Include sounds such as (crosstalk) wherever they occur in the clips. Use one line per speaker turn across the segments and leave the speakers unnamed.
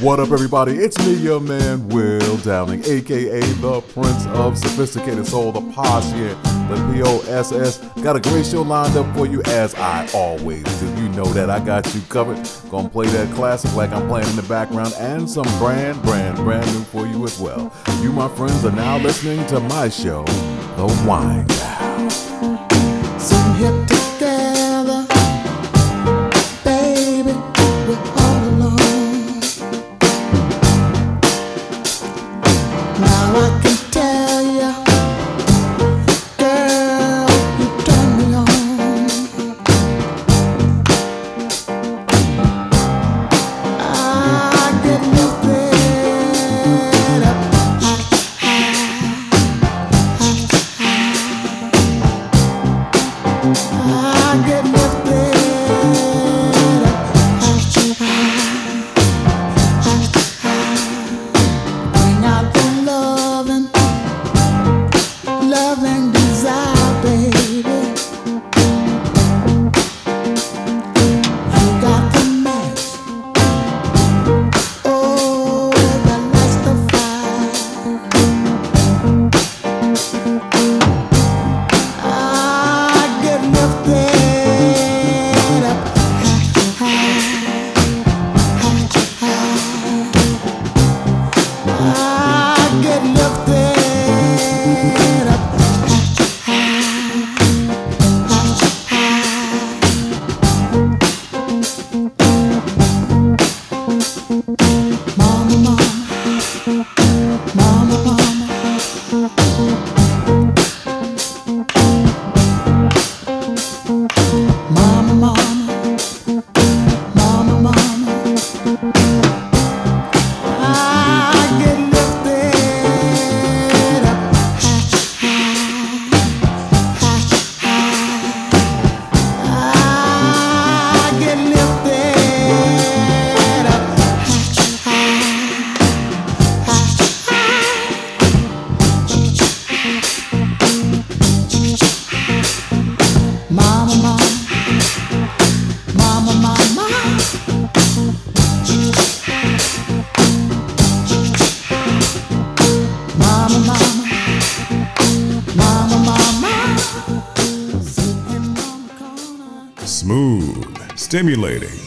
What up, everybody? It's me, your man, Will Downing, aka the Prince of Sophisticated Soul, the Posse, the POSS. Got a great show lined up for you, as I always do. You know that I got you covered. Gonna play that classic like I'm playing in the background, and some brand, brand, brand new for you as well. You, my friends, are now listening to my show, The Wind Down.
Stimulating,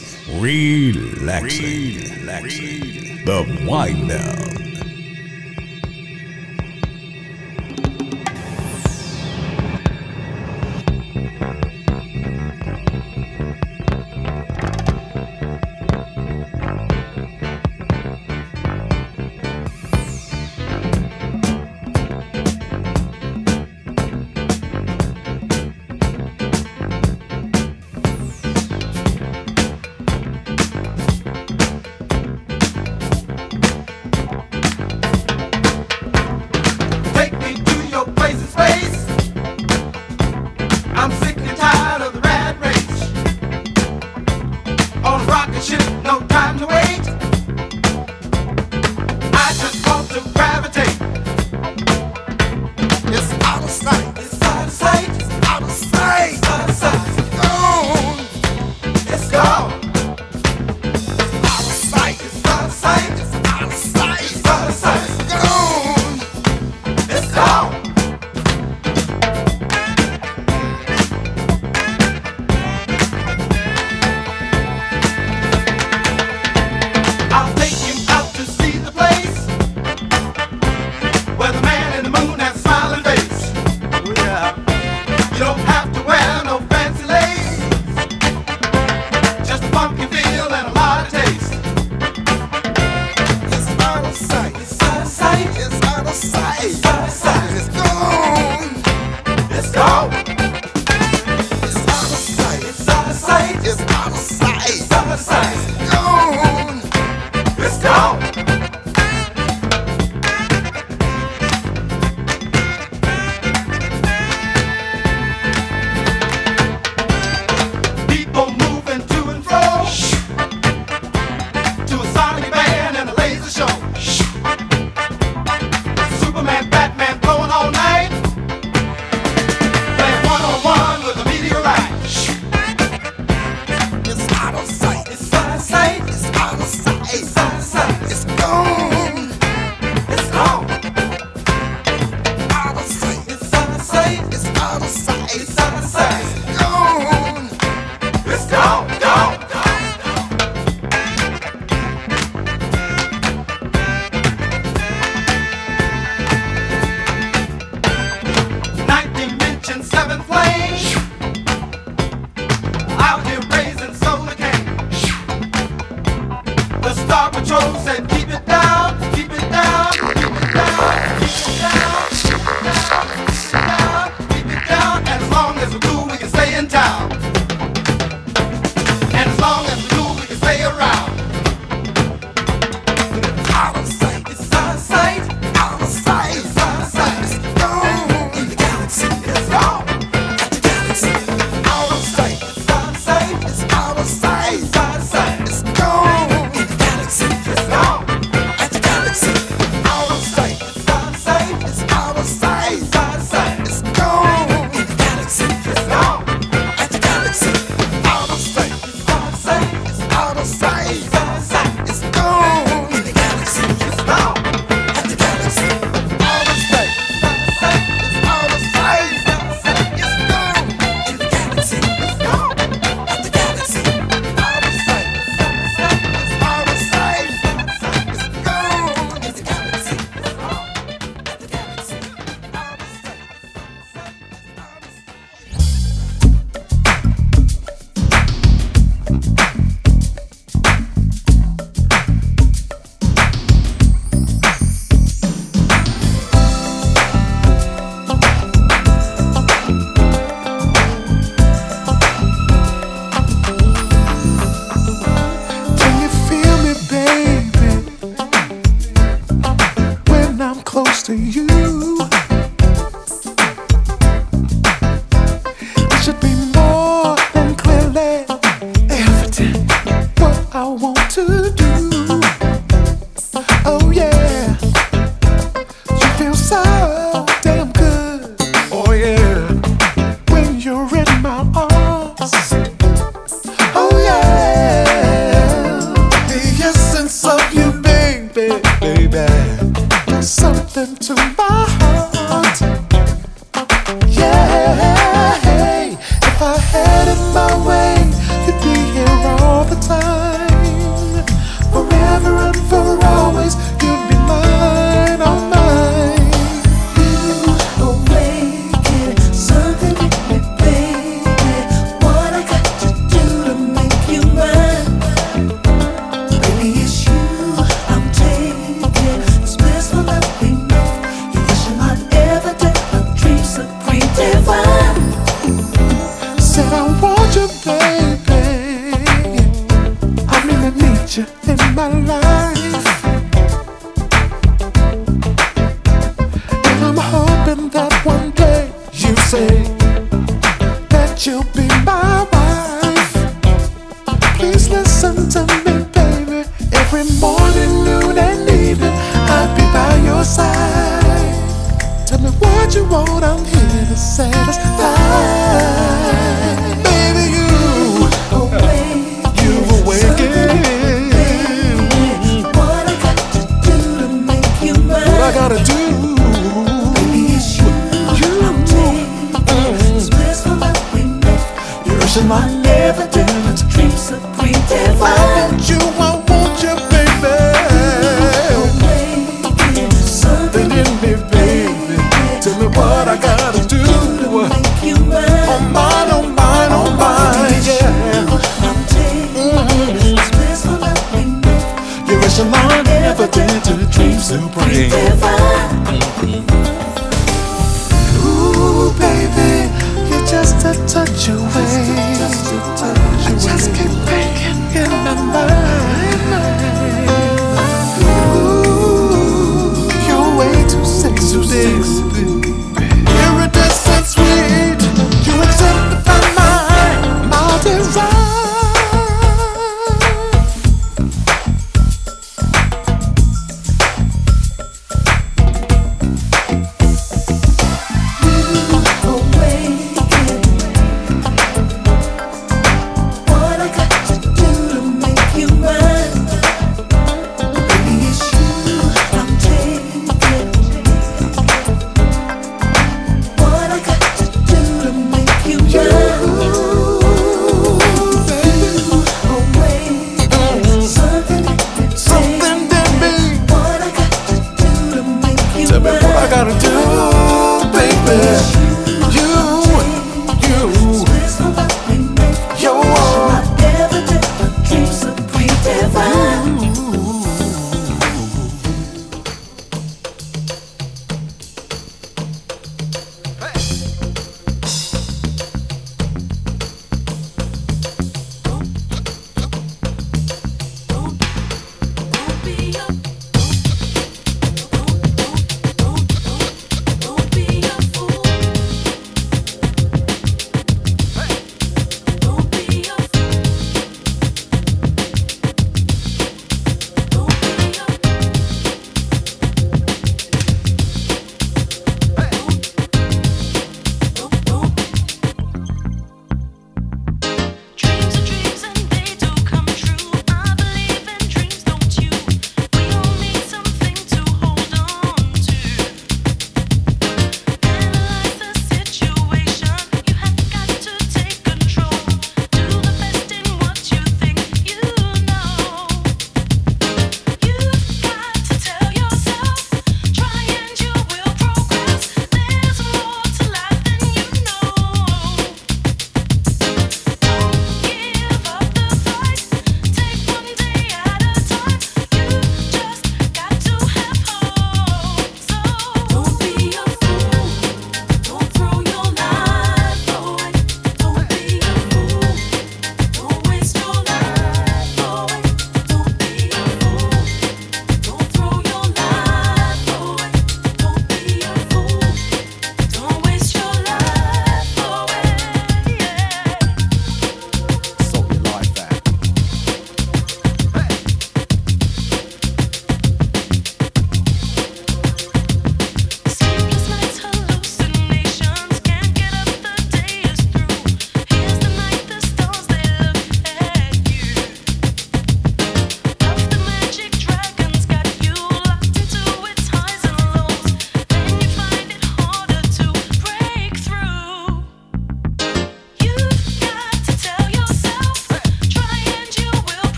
sense of you, baby,
baby. There's something
to my heart.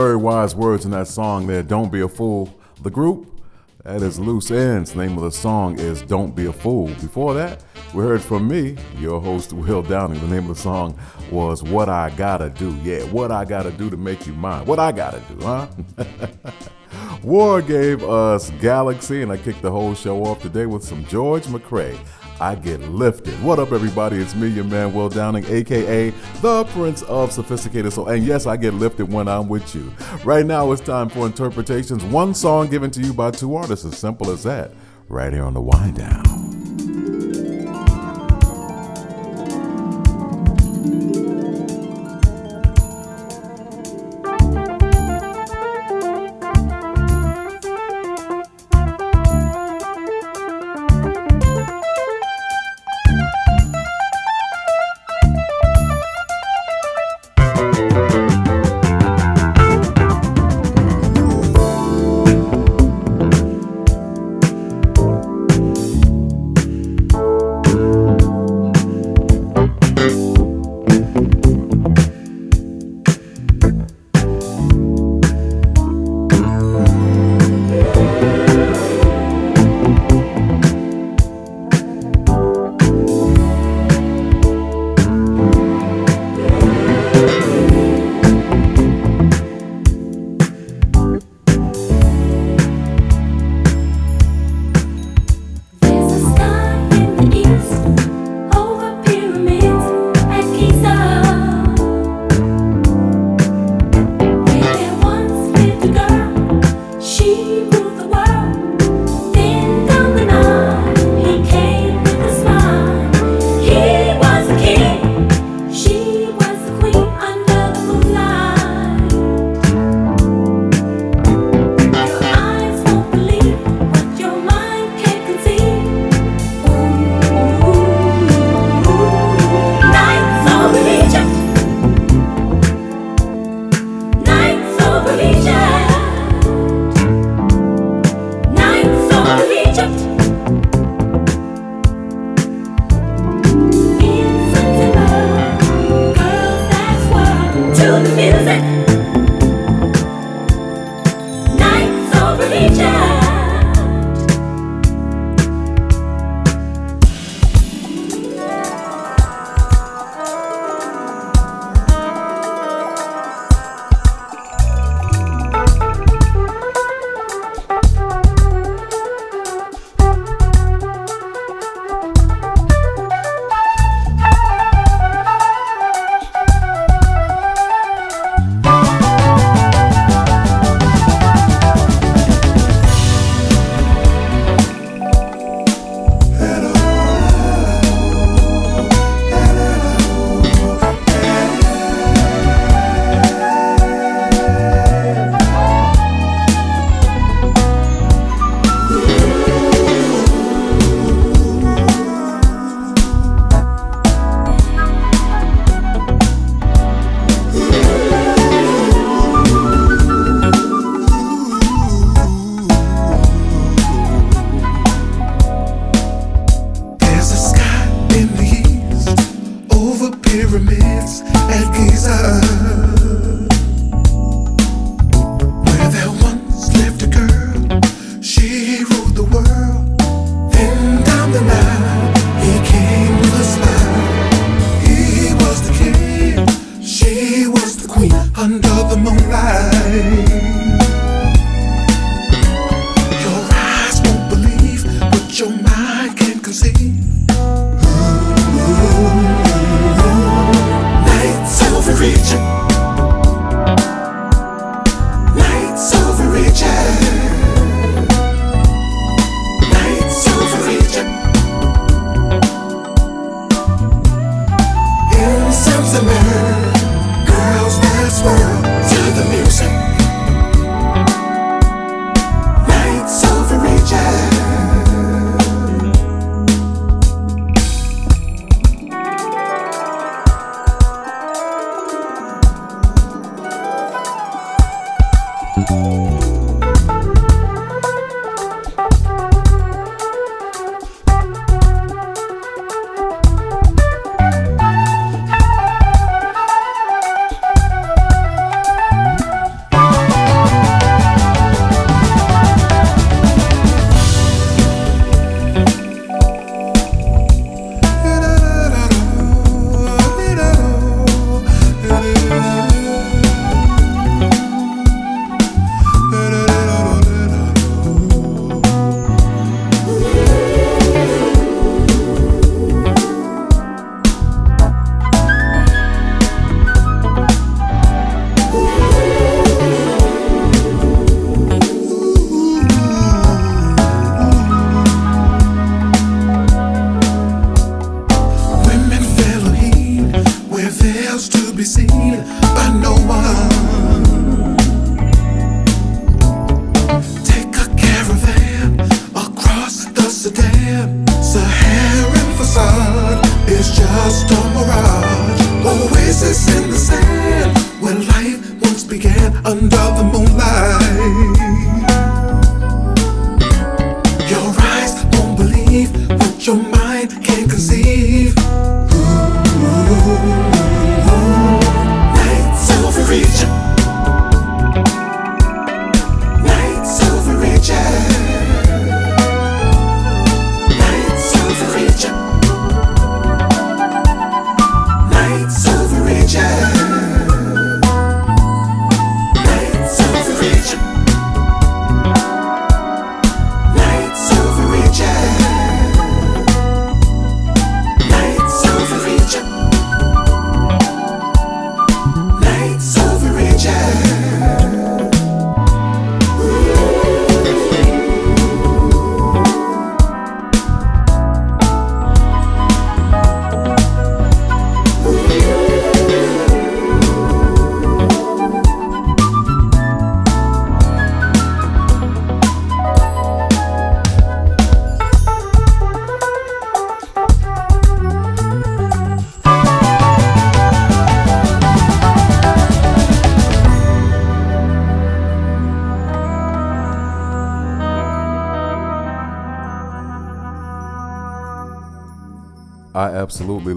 Very wise words in that song there, Don't Be a Fool. The group, that is Loose Ends. Name of the song is Don't Be a Fool. Before that, we heard from me, your host, Will Downing. The name of the song was What I Gotta Do. Yeah, what I gotta do to make you mine. What I gotta do, huh? (laughs) War gave us Galaxy, and I kicked the whole show off today with some George McCrae. I get lifted. What up, everybody? It's me, your man, Will Downing, aka the Prince of Sophisticated Soul. And yes, I get lifted when I'm with you. Right now, it's time for interpretations. One song given to you by two artists, as simple as that. Right here on the wind down.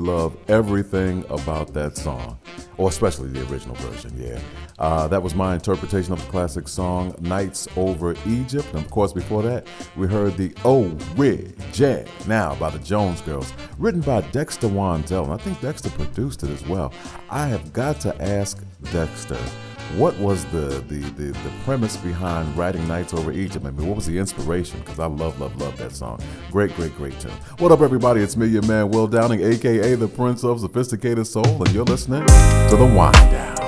Love everything about that song, or especially the original version. Yeah, uh, that was my interpretation of the classic song "Nights Over Egypt." And of course, before that, we heard the "Oh Jag" now by the Jones Girls, written by Dexter Wansel, and I think Dexter produced it as well. I have got to ask Dexter. What was the, the, the, the premise behind writing Nights Over Egypt? I mean, what was the inspiration? Because I love, love, love that song. Great, great, great tune. What up, everybody? It's me, your man, Will Downing, aka the Prince of Sophisticated Soul, and you're listening to The Wind Down.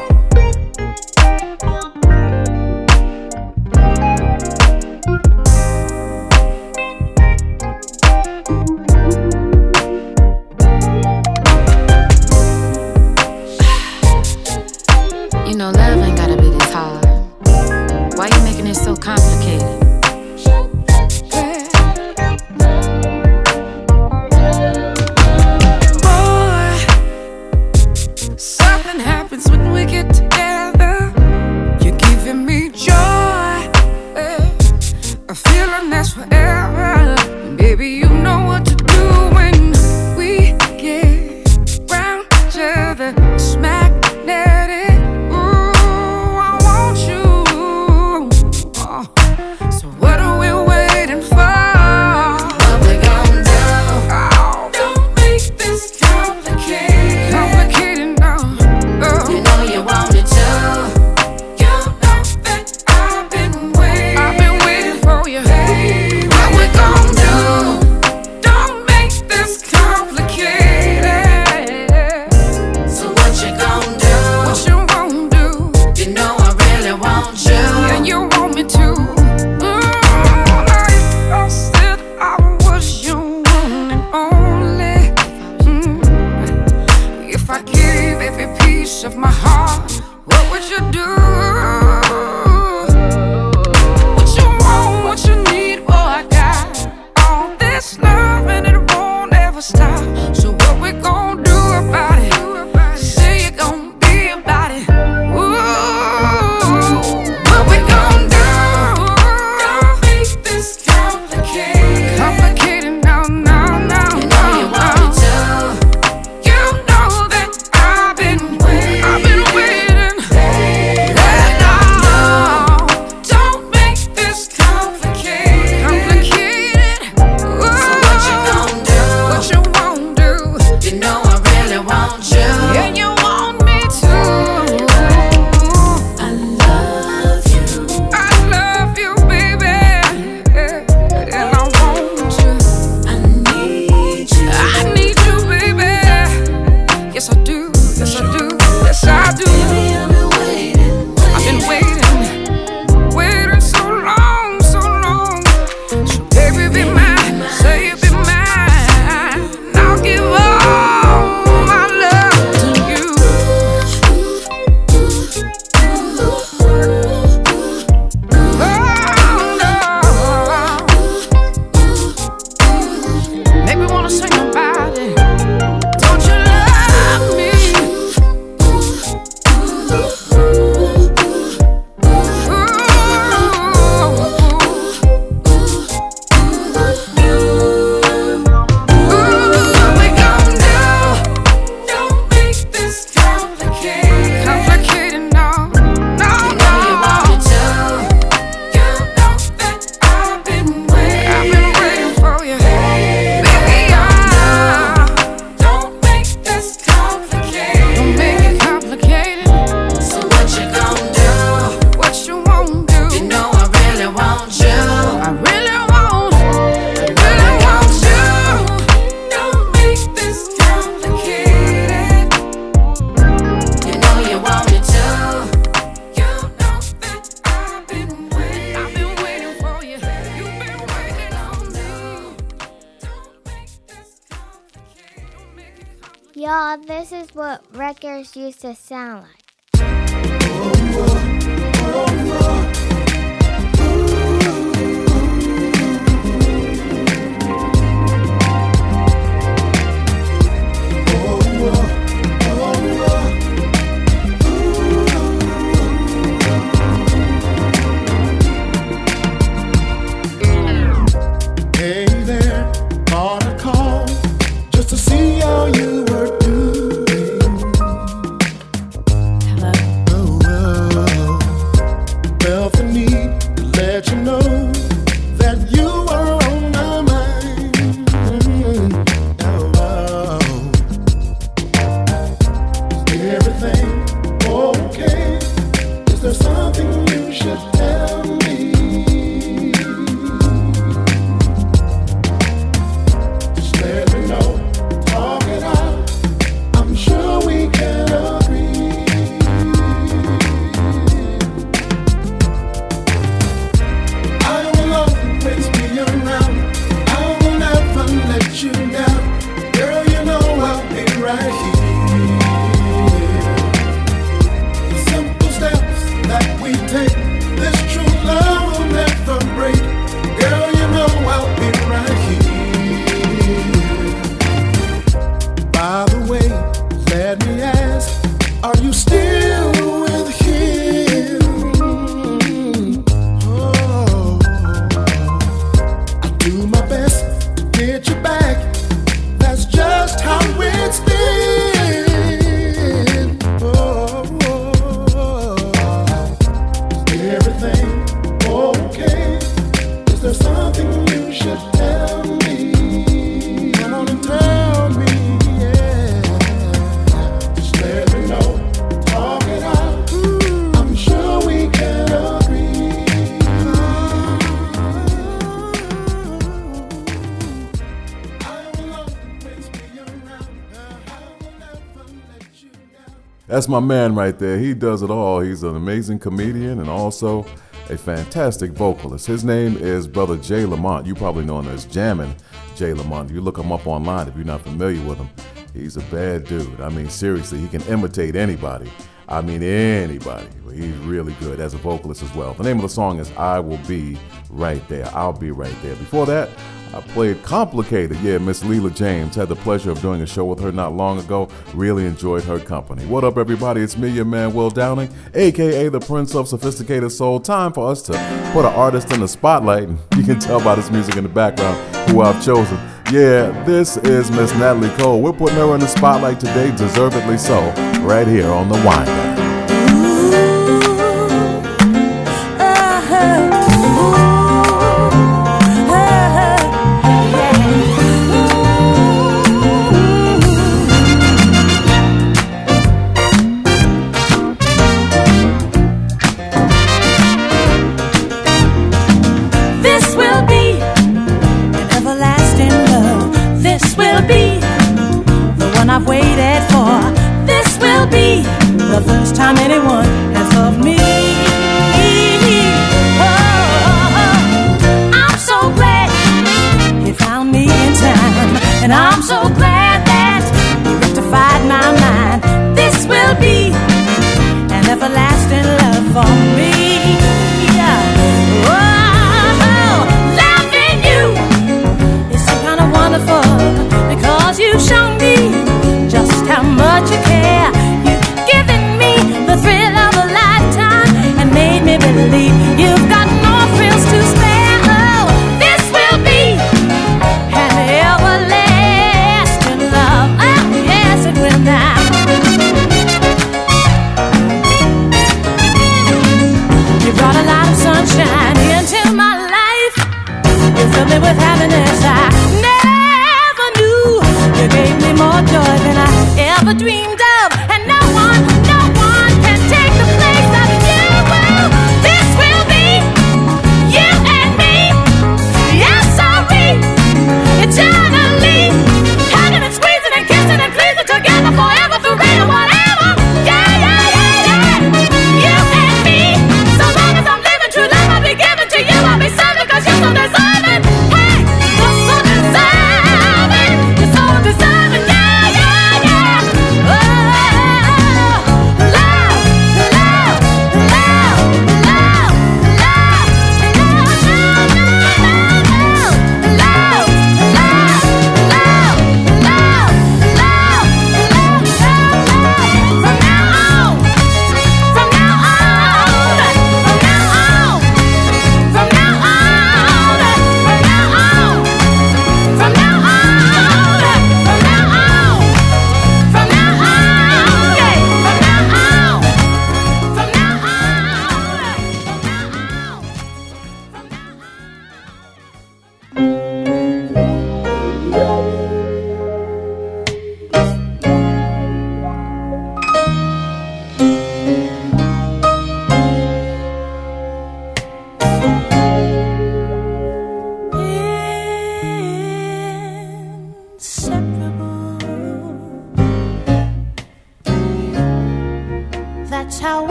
That's my
man right there. He does it all. He's an amazing comedian and also a fantastic vocalist. His name is Brother Jay Lamont. You probably know him as Jammin' Jay Lamont. You look him up online, if you're not familiar with him, he's a bad dude. I mean, seriously, he can imitate anybody. I mean, anybody. He's really good as a vocalist as well. The name of the song is I Will Be Right There. I'll Be Right There. Before that, I played Complicated. Yeah, Miss Leela James. Had the pleasure of doing a show with her not long ago. Really enjoyed her company. What up, everybody? It's me, your man Will Downing, aka the Prince of Sophisticated Soul. Time for us to put an artist in the spotlight. (laughs) You can tell by this music in the background who I've chosen. Yeah, this is Miss Natalie Cole. We're putting her in the spotlight today, deservedly so, right here on the Wind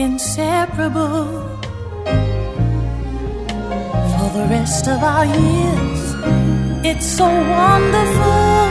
inseparable for the rest of our years. It's so wonderful.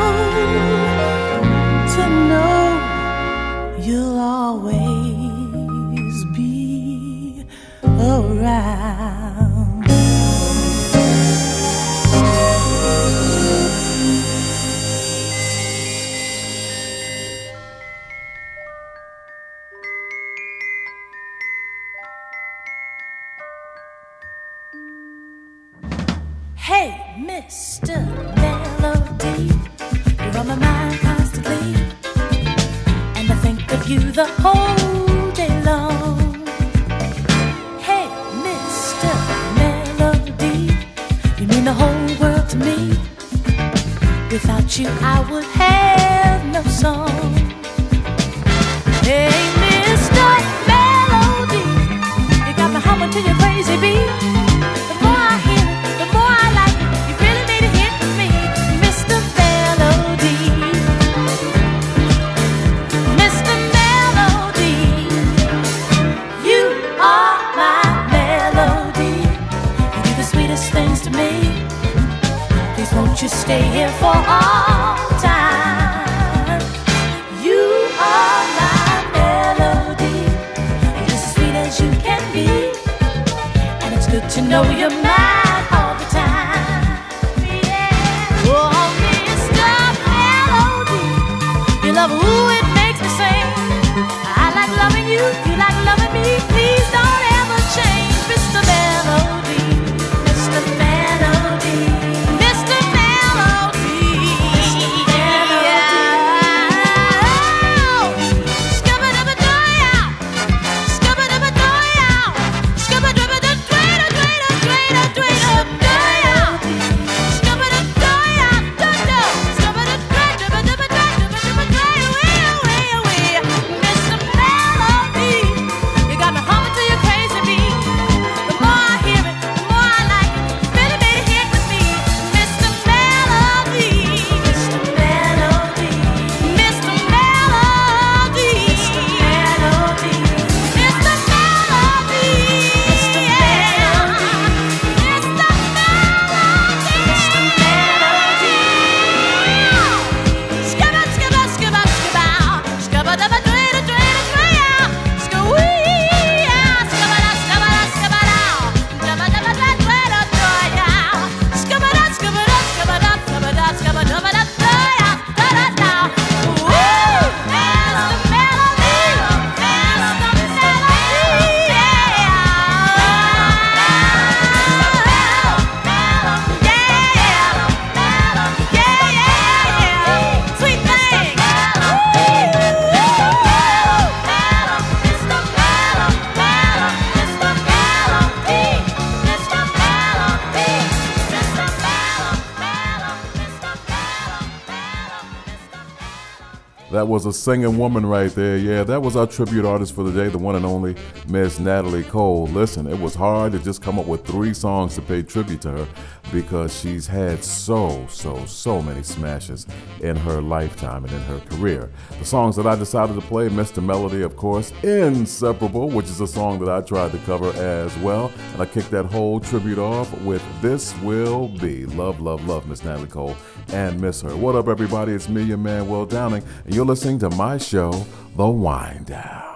Was a singing woman right there. Yeah, that was our tribute artist for the day, the one and only Miss Natalie Cole. Listen, it was hard to just come up with three songs to pay tribute to her because she's had so, so, so many smashes in her lifetime and in her career. The songs that I decided to play, Mr. Melody, of course, Inseparable, which is a song that I tried to cover as well. And I kicked that whole tribute off with This Will Be. Love, love, love Miss Natalie Cole and miss her. What up, everybody? It's me, your man, Will Downing, and you're listening to my show
the wind down.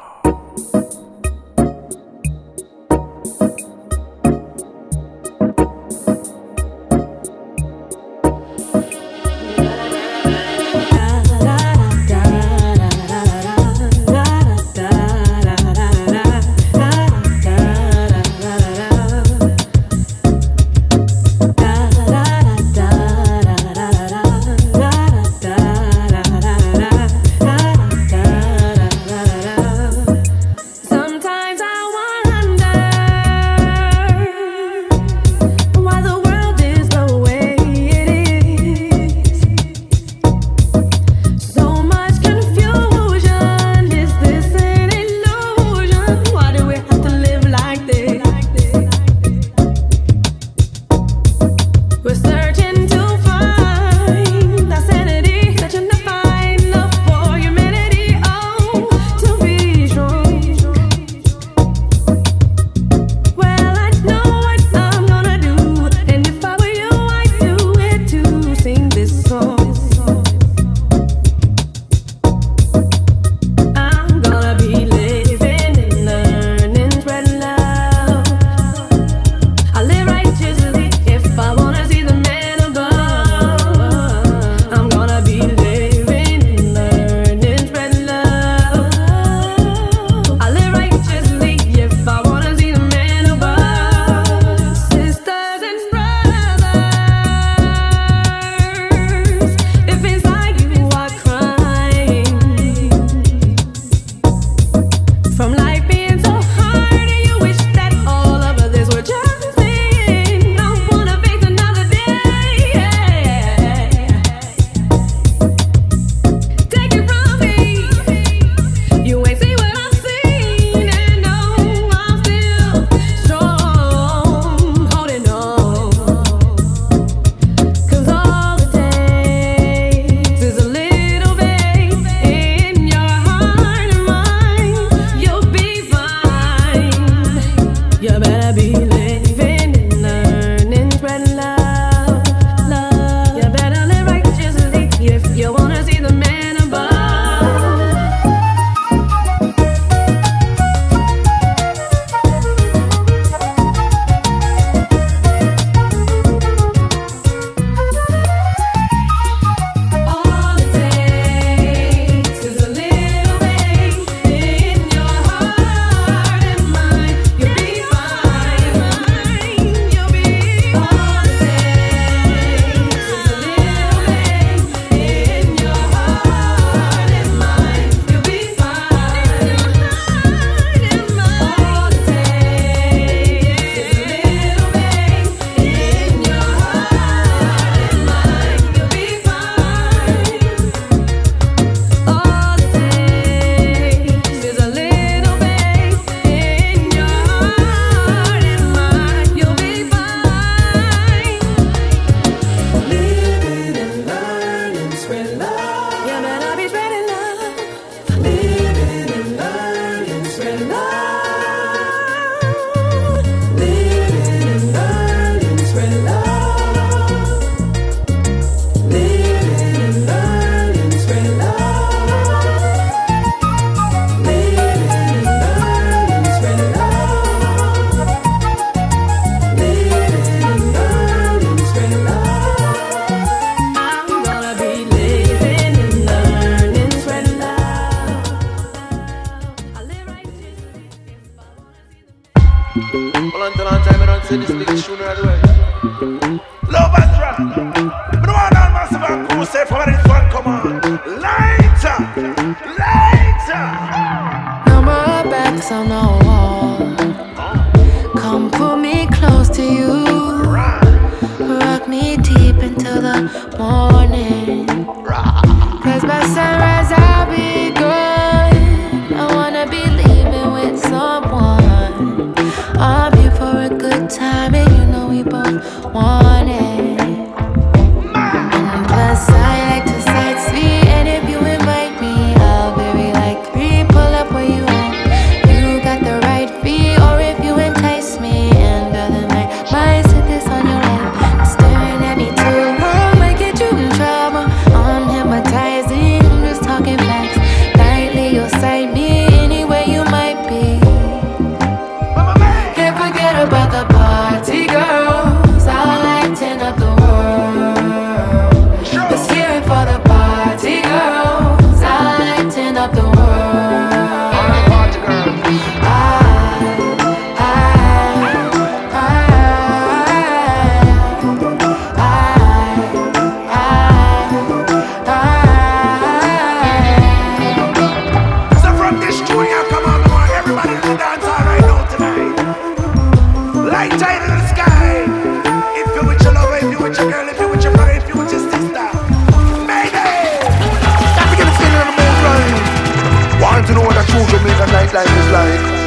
Like.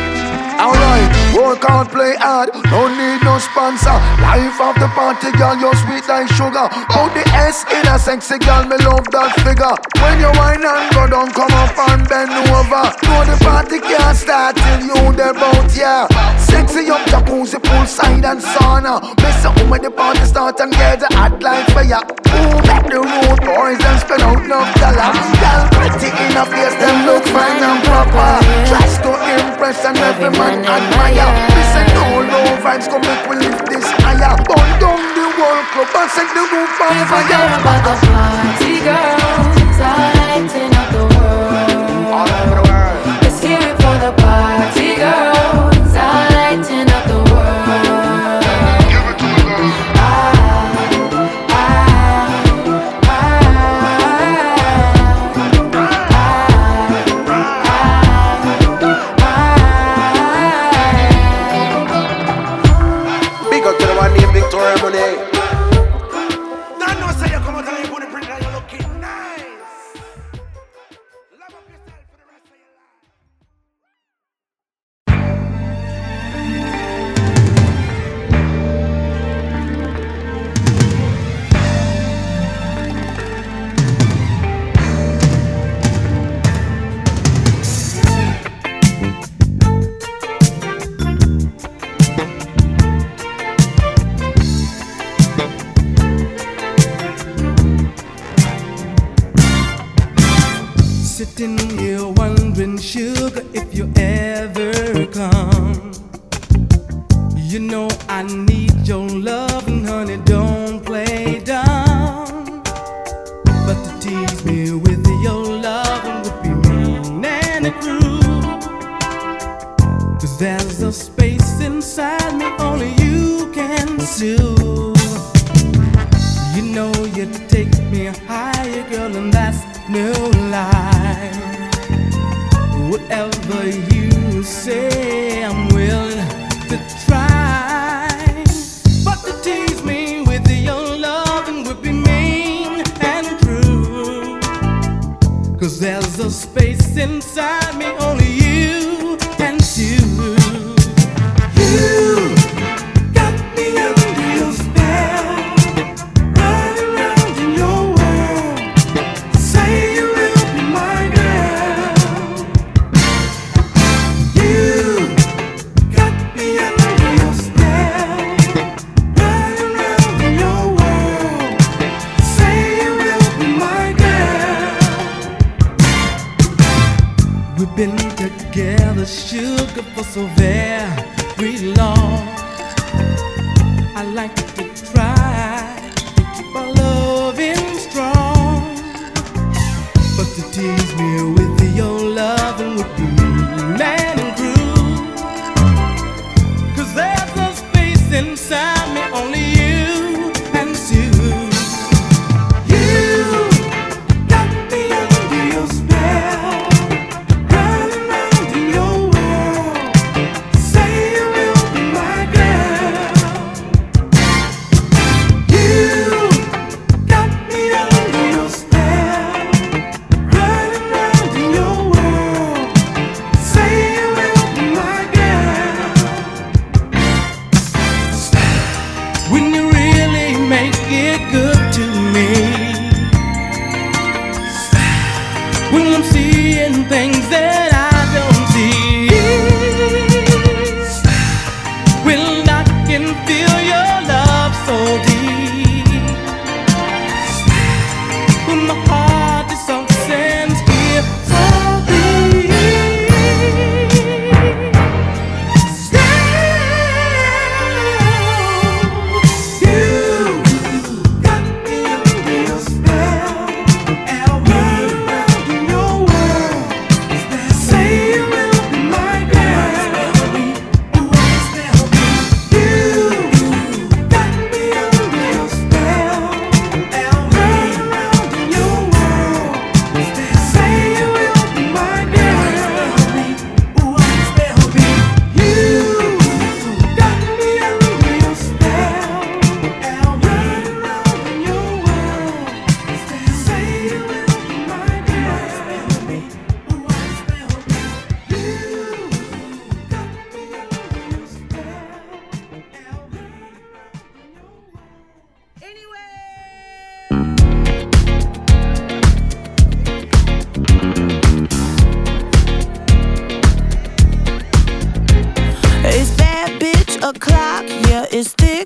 Alright, work hard, play hard, no need no sponsor. Life of the party, girl, you're sweet like sugar. Put the S in a sexy girl, me love that figure. When you whine and go down, come up and bend over. No, the party can't start till you there bout, yeah. Sexy up jacuzzi, poolside and sauna. Miss up when the party start and get the hot light for ya. Move back the road, boys, and spend out no dollar. Girl, pretty in a face, them look fine and proper. Dress to impress and every man admire. Listen, no low vibes, come we lift this higher. Burn down the whole club and set the roof on
Forget about the party girls lighting up the world.
All over the world.
Let's hear it for the party girls
o'clock, yeah, it's thick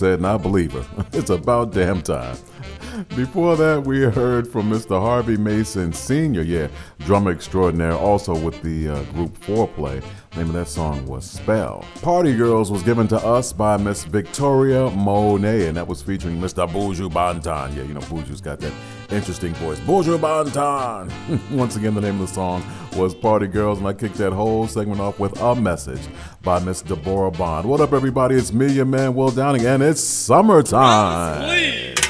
said, and I believe her. (laughs) It's about damn time. Before that, we heard from Mr. Harvey Mason Sr., yeah, drummer extraordinaire, also with the uh, group Fourplay. The name of that song was Spell. Party Girls was given to us by Miss Victoria Monet, and that was featuring Mr. Buju Banton. Yeah, you know, Buju's got that interesting voice. Buju Banton! (laughs) Once again, the name of the song was Party Girls, and I kicked that whole segment off with a message by Miss Deborah Bond. What up, everybody? It's me, your man, Will Downing, and it's summertime.
Here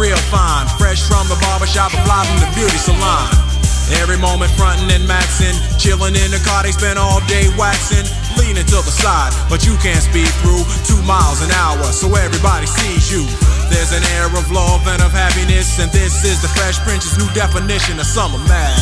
real fine. Fresh from the barbershop, a fly from the beauty salon. Every moment frontin' and maxin', chillin' in the car, they spend all day waxin', leanin' to the side, but you can't speed through two miles an hour, so everybody sees you. There's an air of love and of happiness, and this is the Fresh Prince's new definition of summer
mad.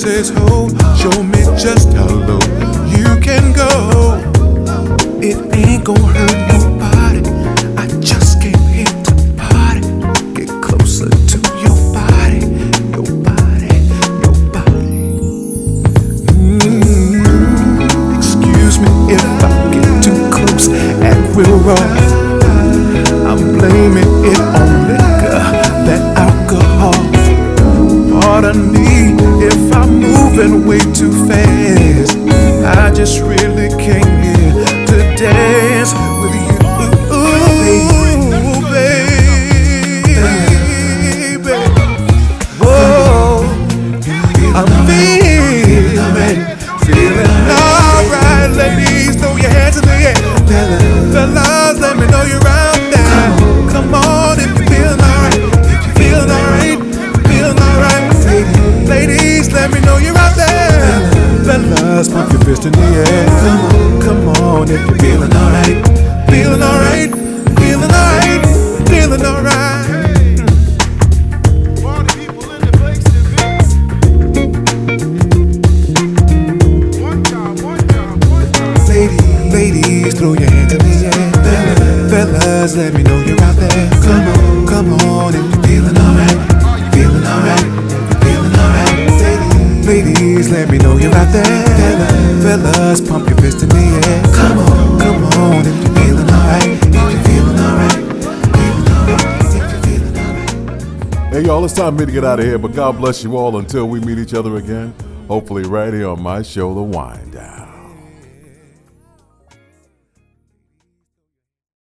Says, is. Show me just how low you can go. It ain't gonna hurt to get
out
of here, but God bless you all until we meet each other again, hopefully right here on my show, The Wine.